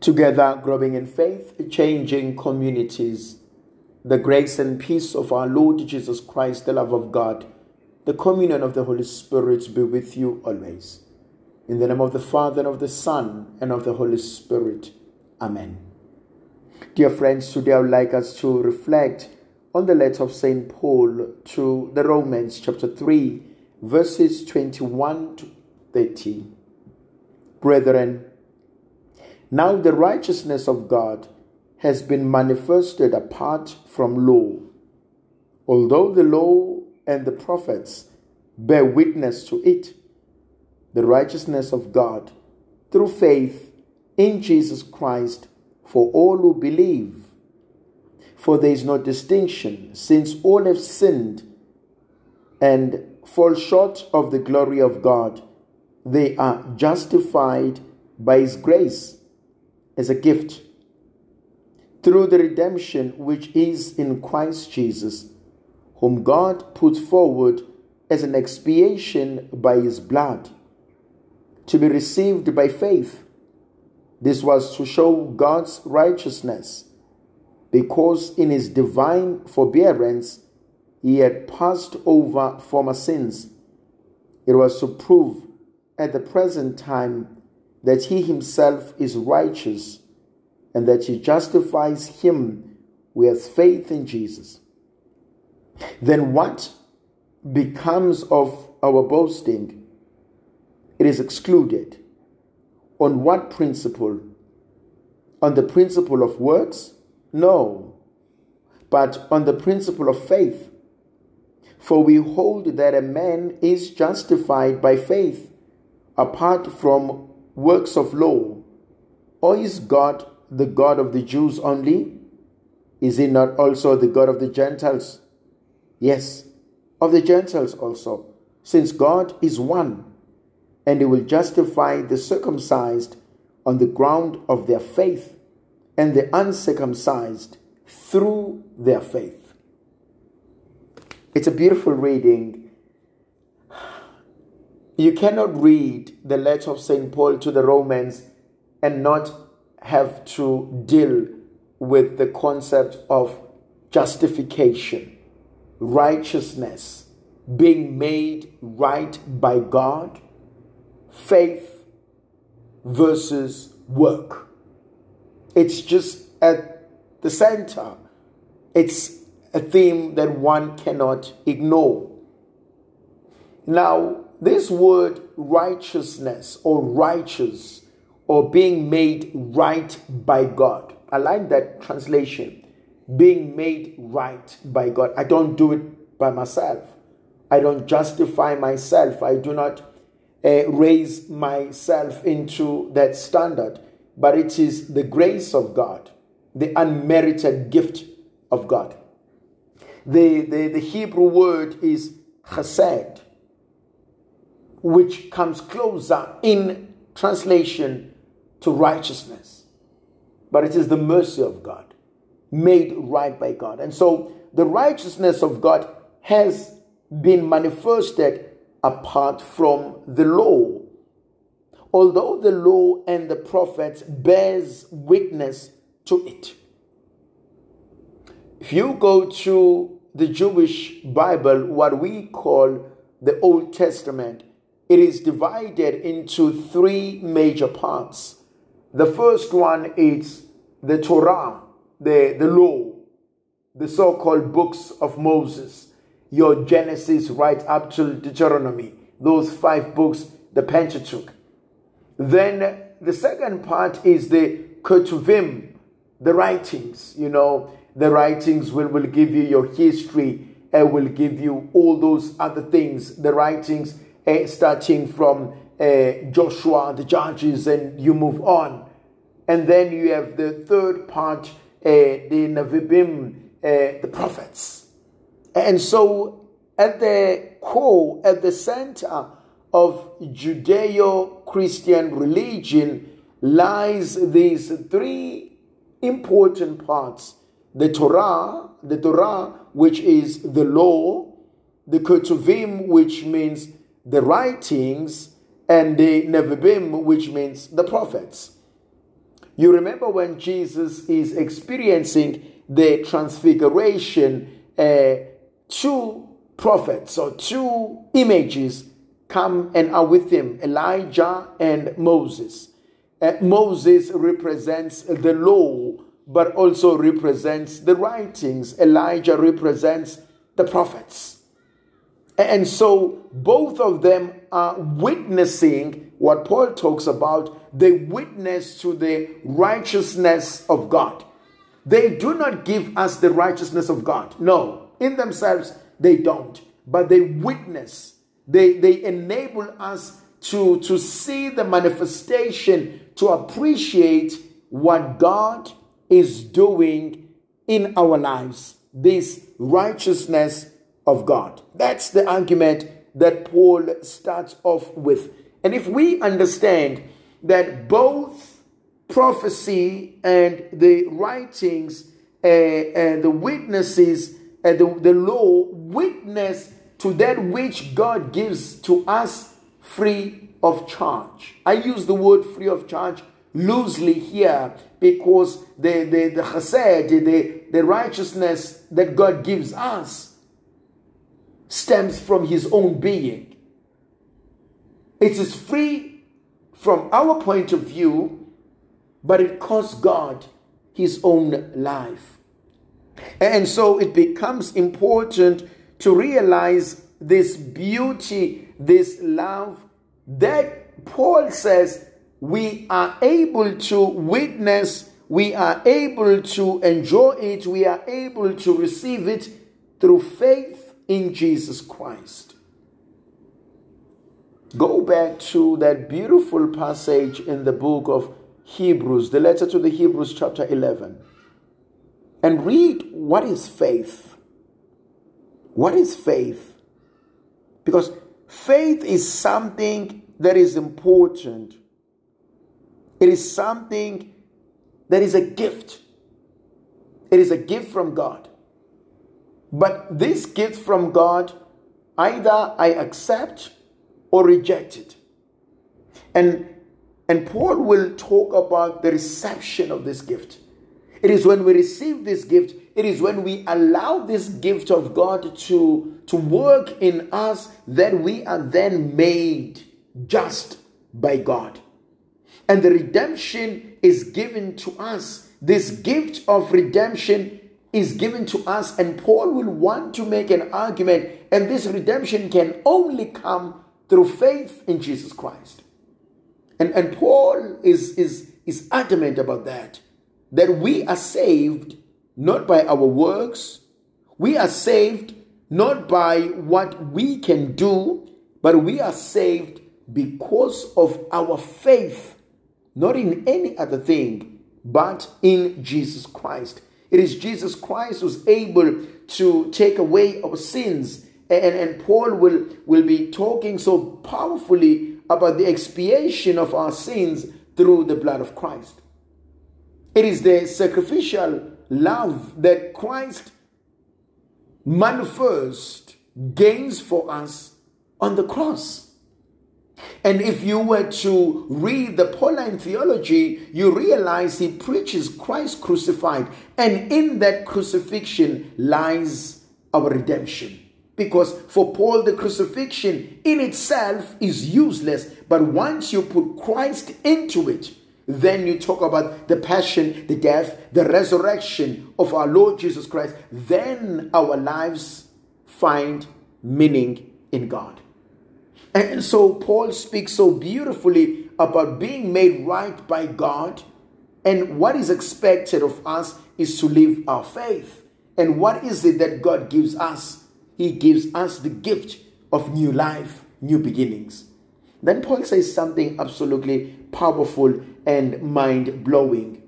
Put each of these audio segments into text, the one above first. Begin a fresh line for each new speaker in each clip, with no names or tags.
Together, growing in faith, changing communities. The grace and peace of our Lord Jesus Christ, the love of God, the communion of the Holy Spirit be with you always. In the name of the Father, and of the Son, and of the Holy Spirit. Amen. Dear friends, today I would like us to reflect on the letter of St. Paul to the Romans, chapter 3, verses 21 to 30. Brethren, now the righteousness of God has been manifested apart from law. Although the law and the prophets bear witness to it, the righteousness of God through faith in Jesus Christ for all who believe. For there is no distinction, since all have sinned and fall short of the glory of God. They are justified by His grace as a gift through the redemption which is in Christ Jesus, whom God put forward as an expiation by his blood, to be received by faith. This was to show God's righteousness, because in his divine forbearance he had passed over former sins. It was to prove at the present time that he himself is righteous and that he justifies him who has faith in Jesus. Then what becomes of our boasting? It is excluded. On what principle? On the principle of works? No, but on the principle of faith. For we hold that a man is justified by faith apart from works of law? Or is God the God of the Jews only? Is he not also the God of the Gentiles? Yes, of the Gentiles also, since God is one, and he will justify the circumcised on the ground of their faith, and the uncircumcised through their faith. It's a beautiful reading you cannot read the letter of St. Paul to the Romans and not have to deal with the concept of justification, righteousness, being made right by God, faith versus work. It's just at the center. It's a theme that one cannot ignore. Now, this word righteousness or righteous or being made right by God. I like that translation. Being made right by God. I don't do it by myself. I don't justify myself. I do not uh, raise myself into that standard. But it is the grace of God, the unmerited gift of God. The, the, the Hebrew word is chesed which comes closer in translation to righteousness. But it is the mercy of God, made right by God. And so the righteousness of God has been manifested apart from the law. Although the law and the prophets bears witness to it. If you go to the Jewish Bible, what we call the Old Testament, it is divided into three major parts. The first one is the Torah, the, the law, the so called books of Moses, your Genesis right up to Deuteronomy, those five books, the Pentateuch. Then the second part is the Ketuvim, the writings, you know, the writings will, will give you your history and will give you all those other things, the writings uh, starting from uh, Joshua, the judges, and you move on. And then you have the third part, uh, the Nevi'im, the prophets. And so at the core, at the center of Judeo Christian religion lies these three important parts the Torah, the Torah, which is the law, the Ketuvim, which means the writings, and the Nevi'im, which means the prophets. You remember when Jesus is experiencing the transfiguration, uh, two prophets or two images come and are with him Elijah and Moses. Uh, Moses represents the law, but also represents the writings. Elijah represents the prophets. And so both of them are witnessing what Paul talks about they witness to the righteousness of God. They do not give us the righteousness of God. No, in themselves, they don't. But they witness, they, they enable us to, to see the manifestation, to appreciate what God is doing in our lives. This righteousness of God. That's the argument that Paul starts off with. And if we understand that both prophecy and the writings uh, and the witnesses and the, the law witness to that which God gives to us free of charge. I use the word free of charge loosely here because the, the, the chesed, the, the righteousness that God gives us stems from his own being. It is free from our point of view, but it costs God his own life. And so it becomes important to realize this beauty, this love that Paul says we are able to witness, we are able to enjoy it, we are able to receive it through faith in Jesus Christ. Go back to that beautiful passage in the book of Hebrews, the letter to the Hebrews, chapter 11, and read what is faith. What is faith? Because faith is something that is important, it is something that is a gift. It is a gift from God. But this gift from God, either I accept or reject it. And, and Paul will talk about the reception of this gift. It is when we receive this gift, it is when we allow this gift of God to, to work in us that we are then made just by God. And the redemption is given to us. This gift of redemption is given to us, and Paul will want to make an argument, and this redemption can only come through faith in Jesus Christ. And, and Paul is, is, is adamant about that, that we are saved not by our works, we are saved not by what we can do, but we are saved because of our faith, not in any other thing, but in Jesus Christ. It is Jesus Christ who's able to take away our sins and, and Paul will, will be talking so powerfully about the expiation of our sins through the blood of Christ. It is the sacrificial love that Christ manifest gains for us on the cross. And if you were to read the Pauline theology, you realize he preaches Christ crucified, and in that crucifixion lies our redemption. Because for Paul, the crucifixion in itself is useless. But once you put Christ into it, then you talk about the passion, the death, the resurrection of our Lord Jesus Christ. Then our lives find meaning in God. And so Paul speaks so beautifully about being made right by God. And what is expected of us is to live our faith. And what is it that God gives us? He gives us the gift of new life, new beginnings. Then Paul says something absolutely powerful and mind blowing.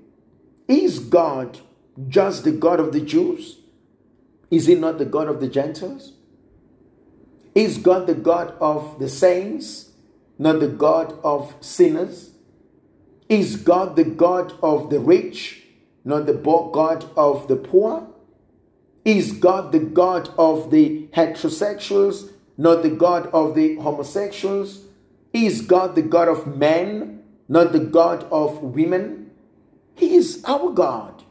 Is God just the God of the Jews? Is he not the God of the Gentiles? Is God the God of the saints, not the God of sinners? Is God the God of the rich, not the God of the poor? Is God the God of the heterosexuals, not the God of the homosexuals? Is God the God of men, not the God of women? He is our God.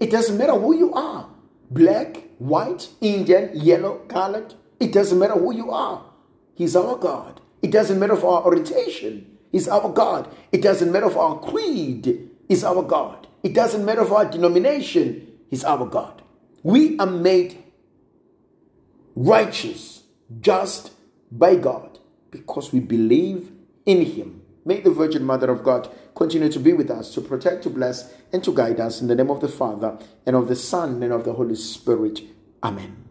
It doesn't matter who you are black, white, Indian, yellow, colored. It doesn't matter who you are. He's our God. It doesn't matter of our orientation. He's our God. It doesn't matter of our creed. He's our God. It doesn't matter of our denomination. He's our God. We are made righteous, just by God because we believe in Him. May the Virgin Mother of God continue to be with us, to protect, to bless, and to guide us in the name of the Father, and of the Son, and of the Holy Spirit. Amen.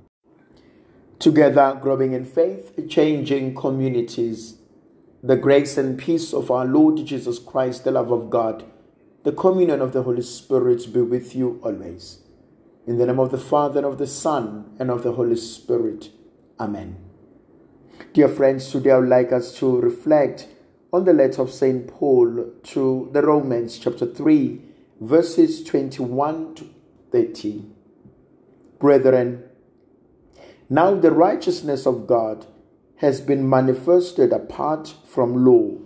Together, growing in faith, changing communities, the grace and peace of our Lord Jesus Christ, the love of God, the communion of the Holy Spirit be with you always. In the name of the Father, and of the Son, and of the Holy Spirit. Amen. Dear friends, today I would like us to reflect on the letter of St. Paul to the Romans, chapter 3, verses 21 to 30. Brethren, now the righteousness of God has been manifested apart from law.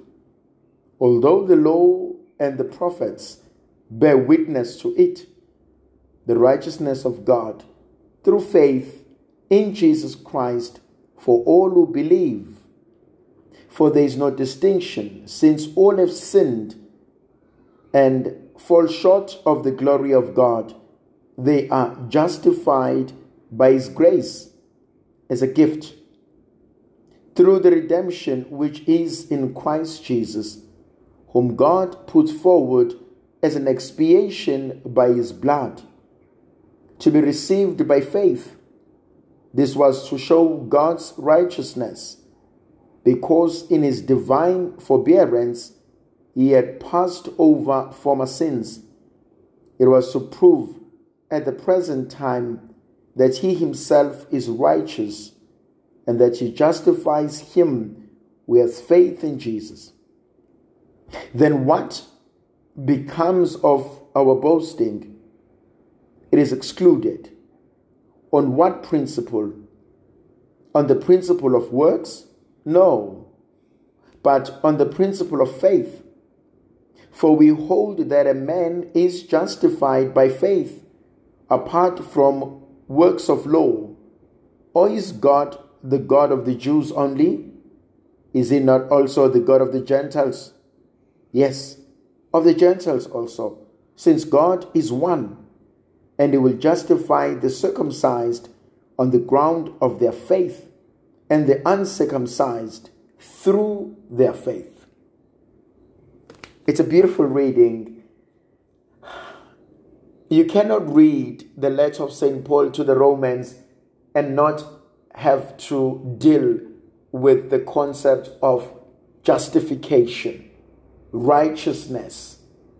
Although the law and the prophets bear witness to it, the righteousness of God through faith in Jesus Christ for all who believe. For there is no distinction, since all have sinned and fall short of the glory of God. They are justified by His grace as a gift through the redemption which is in Christ Jesus, whom God put forward as an expiation by His blood, to be received by faith this was to show God's righteousness, because in his divine forbearance he had passed over former sins. It was to prove at the present time that he himself is righteous and that he justifies him has faith in Jesus. Then what becomes of our boasting? It is excluded. On what principle? On the principle of works? No, but on the principle of faith. For we hold that a man is justified by faith apart from works of law. Or is God the God of the Jews only? Is he not also the God of the Gentiles? Yes, of the Gentiles also, since God is one and he will justify the circumcised on the ground of their faith, and the uncircumcised through their faith. It's a beautiful reading. You cannot read the letter of St. Paul to the Romans and not have to deal with the concept of justification, righteousness,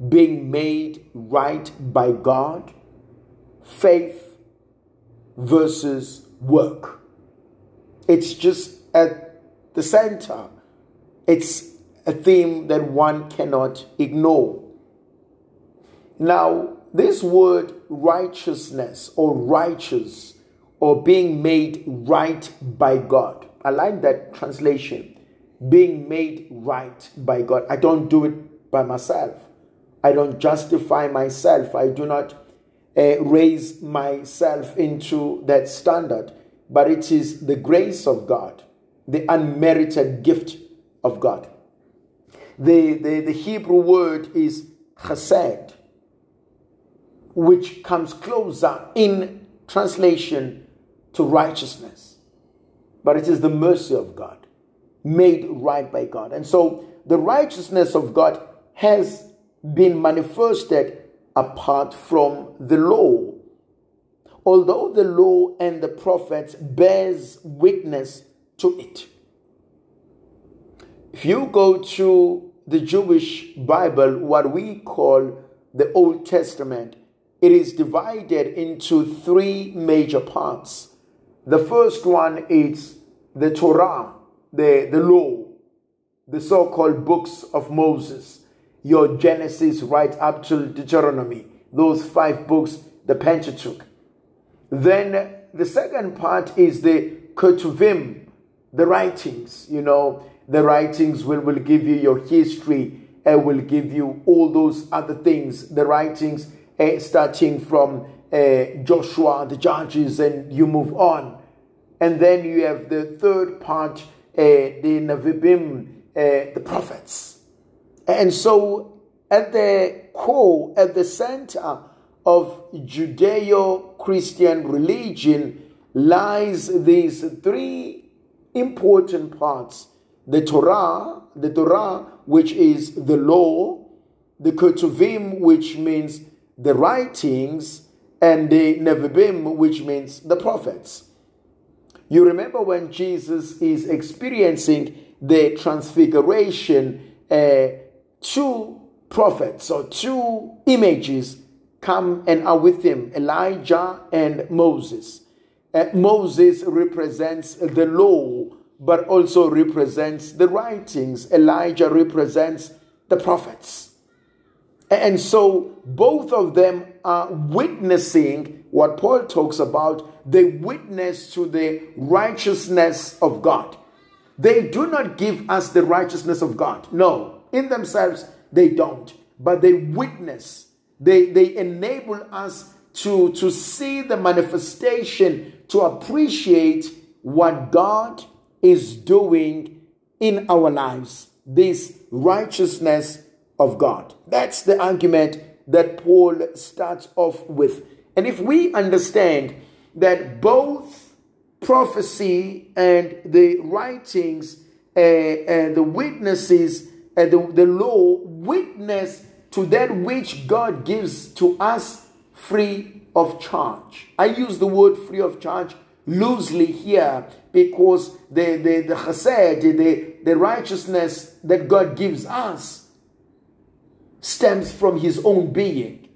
being made right by God faith versus work. It's just at the center. It's a theme that one cannot ignore. Now, this word righteousness or righteous or being made right by God, I like that translation. Being made right by God. I don't do it by myself. I don't justify myself. I do not uh, raise myself into that standard, but it is the grace of God, the unmerited gift of God. The, the, the Hebrew word is chesed, which comes closer in translation to righteousness. But it is the mercy of God, made right by God. And so the righteousness of God has been manifested apart from the law. Although the law and the prophets bears witness to it. If you go to the Jewish Bible, what we call the Old Testament, it is divided into three major parts. The first one is the Torah, the, the law, the so called books of Moses your Genesis right up to Deuteronomy, those five books, the Pentateuch. Then the second part is the Ketuvim, the writings. You know, the writings will, will give you your history uh, will give you all those other things, the writings uh, starting from uh, Joshua, the Judges, and you move on. And then you have the third part, uh, the Nevi'im, uh, the prophets. And so, at the core, at the center of Judeo Christian religion, lies these three important parts the Torah, the Torah, which is the law, the Ketuvim, which means the writings, and the Nevi'im, which means the prophets. You remember when Jesus is experiencing the transfiguration, uh, two prophets or two images come and are with him Elijah and Moses. Uh, Moses represents the law, but also represents the writings. Elijah represents the prophets. And so both of them are witnessing what Paul talks about they witness to the righteousness of God. They do not give us the righteousness of God. No, in themselves, they don't. But they witness, they, they enable us to, to see the manifestation, to appreciate what God is doing in our lives. This righteousness of God. That's the argument that Paul starts off with. And if we understand that both prophecy and the writings uh, and the witnesses and the, the law witness to that which God gives to us free of charge. I use the word free of charge loosely here because the, the, the chesed, the, the righteousness that God gives us stems from his own being.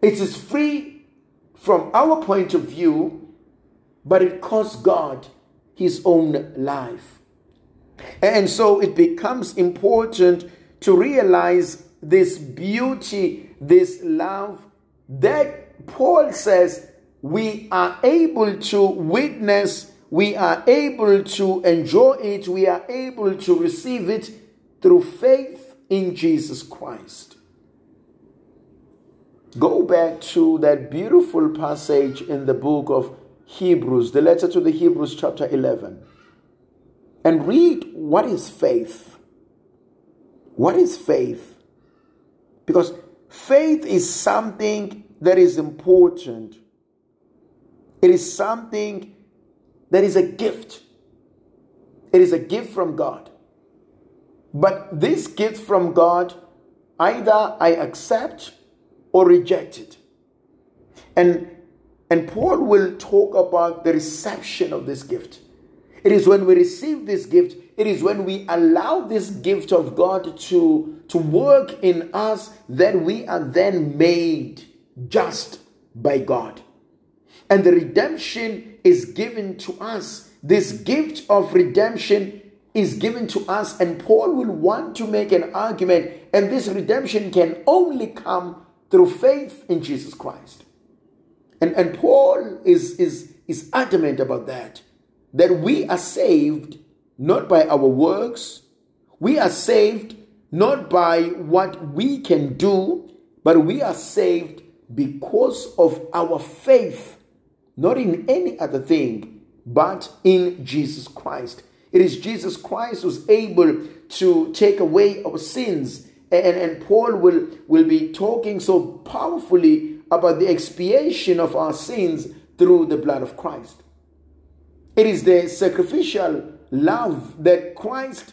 It is free from our point of view, but it costs God his own life. And so it becomes important to realize this beauty, this love that Paul says we are able to witness, we are able to enjoy it, we are able to receive it through faith in Jesus Christ. Go back to that beautiful passage in the book of Hebrews, the letter to the Hebrews, chapter 11, and read what is faith. What is faith? Because faith is something that is important, it is something that is a gift. It is a gift from God. But this gift from God, either I accept or reject it. And, and Paul will talk about the reception of this gift. It is when we receive this gift, it is when we allow this gift of God to, to work in us that we are then made just by God. And the redemption is given to us. This gift of redemption is given to us, and Paul will want to make an argument, and this redemption can only come through faith in Jesus Christ. And, and Paul is, is, is adamant about that, that we are saved not by our works, we are saved not by what we can do, but we are saved because of our faith, not in any other thing, but in Jesus Christ. It is Jesus Christ who's able to take away our sins. And, and Paul will, will be talking so powerfully about the expiation of our sins through the blood of Christ. It is the sacrificial love that Christ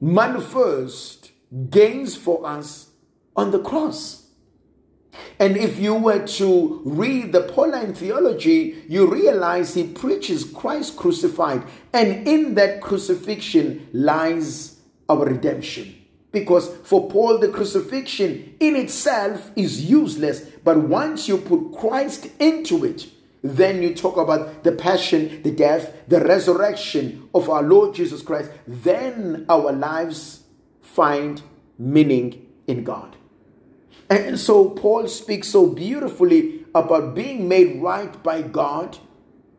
manifest gains for us on the cross. And if you were to read the Pauline theology, you realize he preaches Christ crucified. And in that crucifixion lies our redemption. Because for Paul, the crucifixion in itself is useless. But once you put Christ into it, then you talk about the passion, the death, the resurrection of our Lord Jesus Christ. Then our lives find meaning in God. And so Paul speaks so beautifully about being made right by God.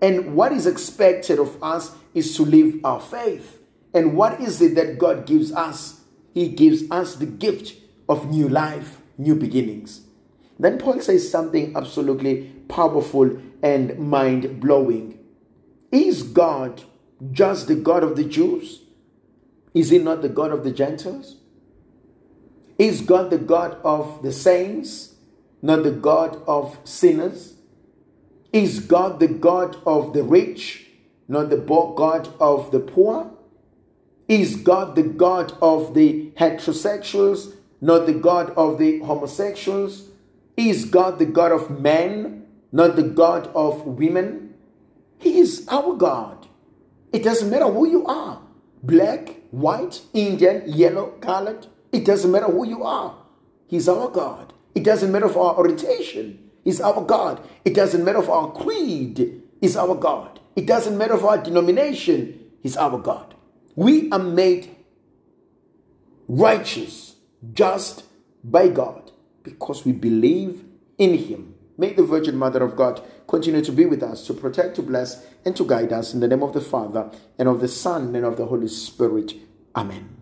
And what is expected of us is to live our faith. And what is it that God gives us? He gives us the gift of new life, new beginnings. Then Paul says something absolutely powerful and mind blowing. Is God just the God of the Jews? Is he not the God of the Gentiles? Is God the God of the saints, not the God of sinners? Is God the God of the rich, not the God of the poor? Is God the God of the heterosexuals, not the God of the homosexuals? Is God the God of men, not the God of women? He is our God. It doesn't matter who you are black, white, Indian, yellow, colored. It doesn't matter who you are. He's our God. It doesn't matter for our orientation. He's our God. It doesn't matter for our creed. He's our God. It doesn't matter for our denomination. He's our God. We are made righteous, just by God because we believe in Him. May the Virgin Mother of God continue to be with us, to protect, to bless, and to guide us in the name of the Father, and of the Son, and of the Holy Spirit. Amen.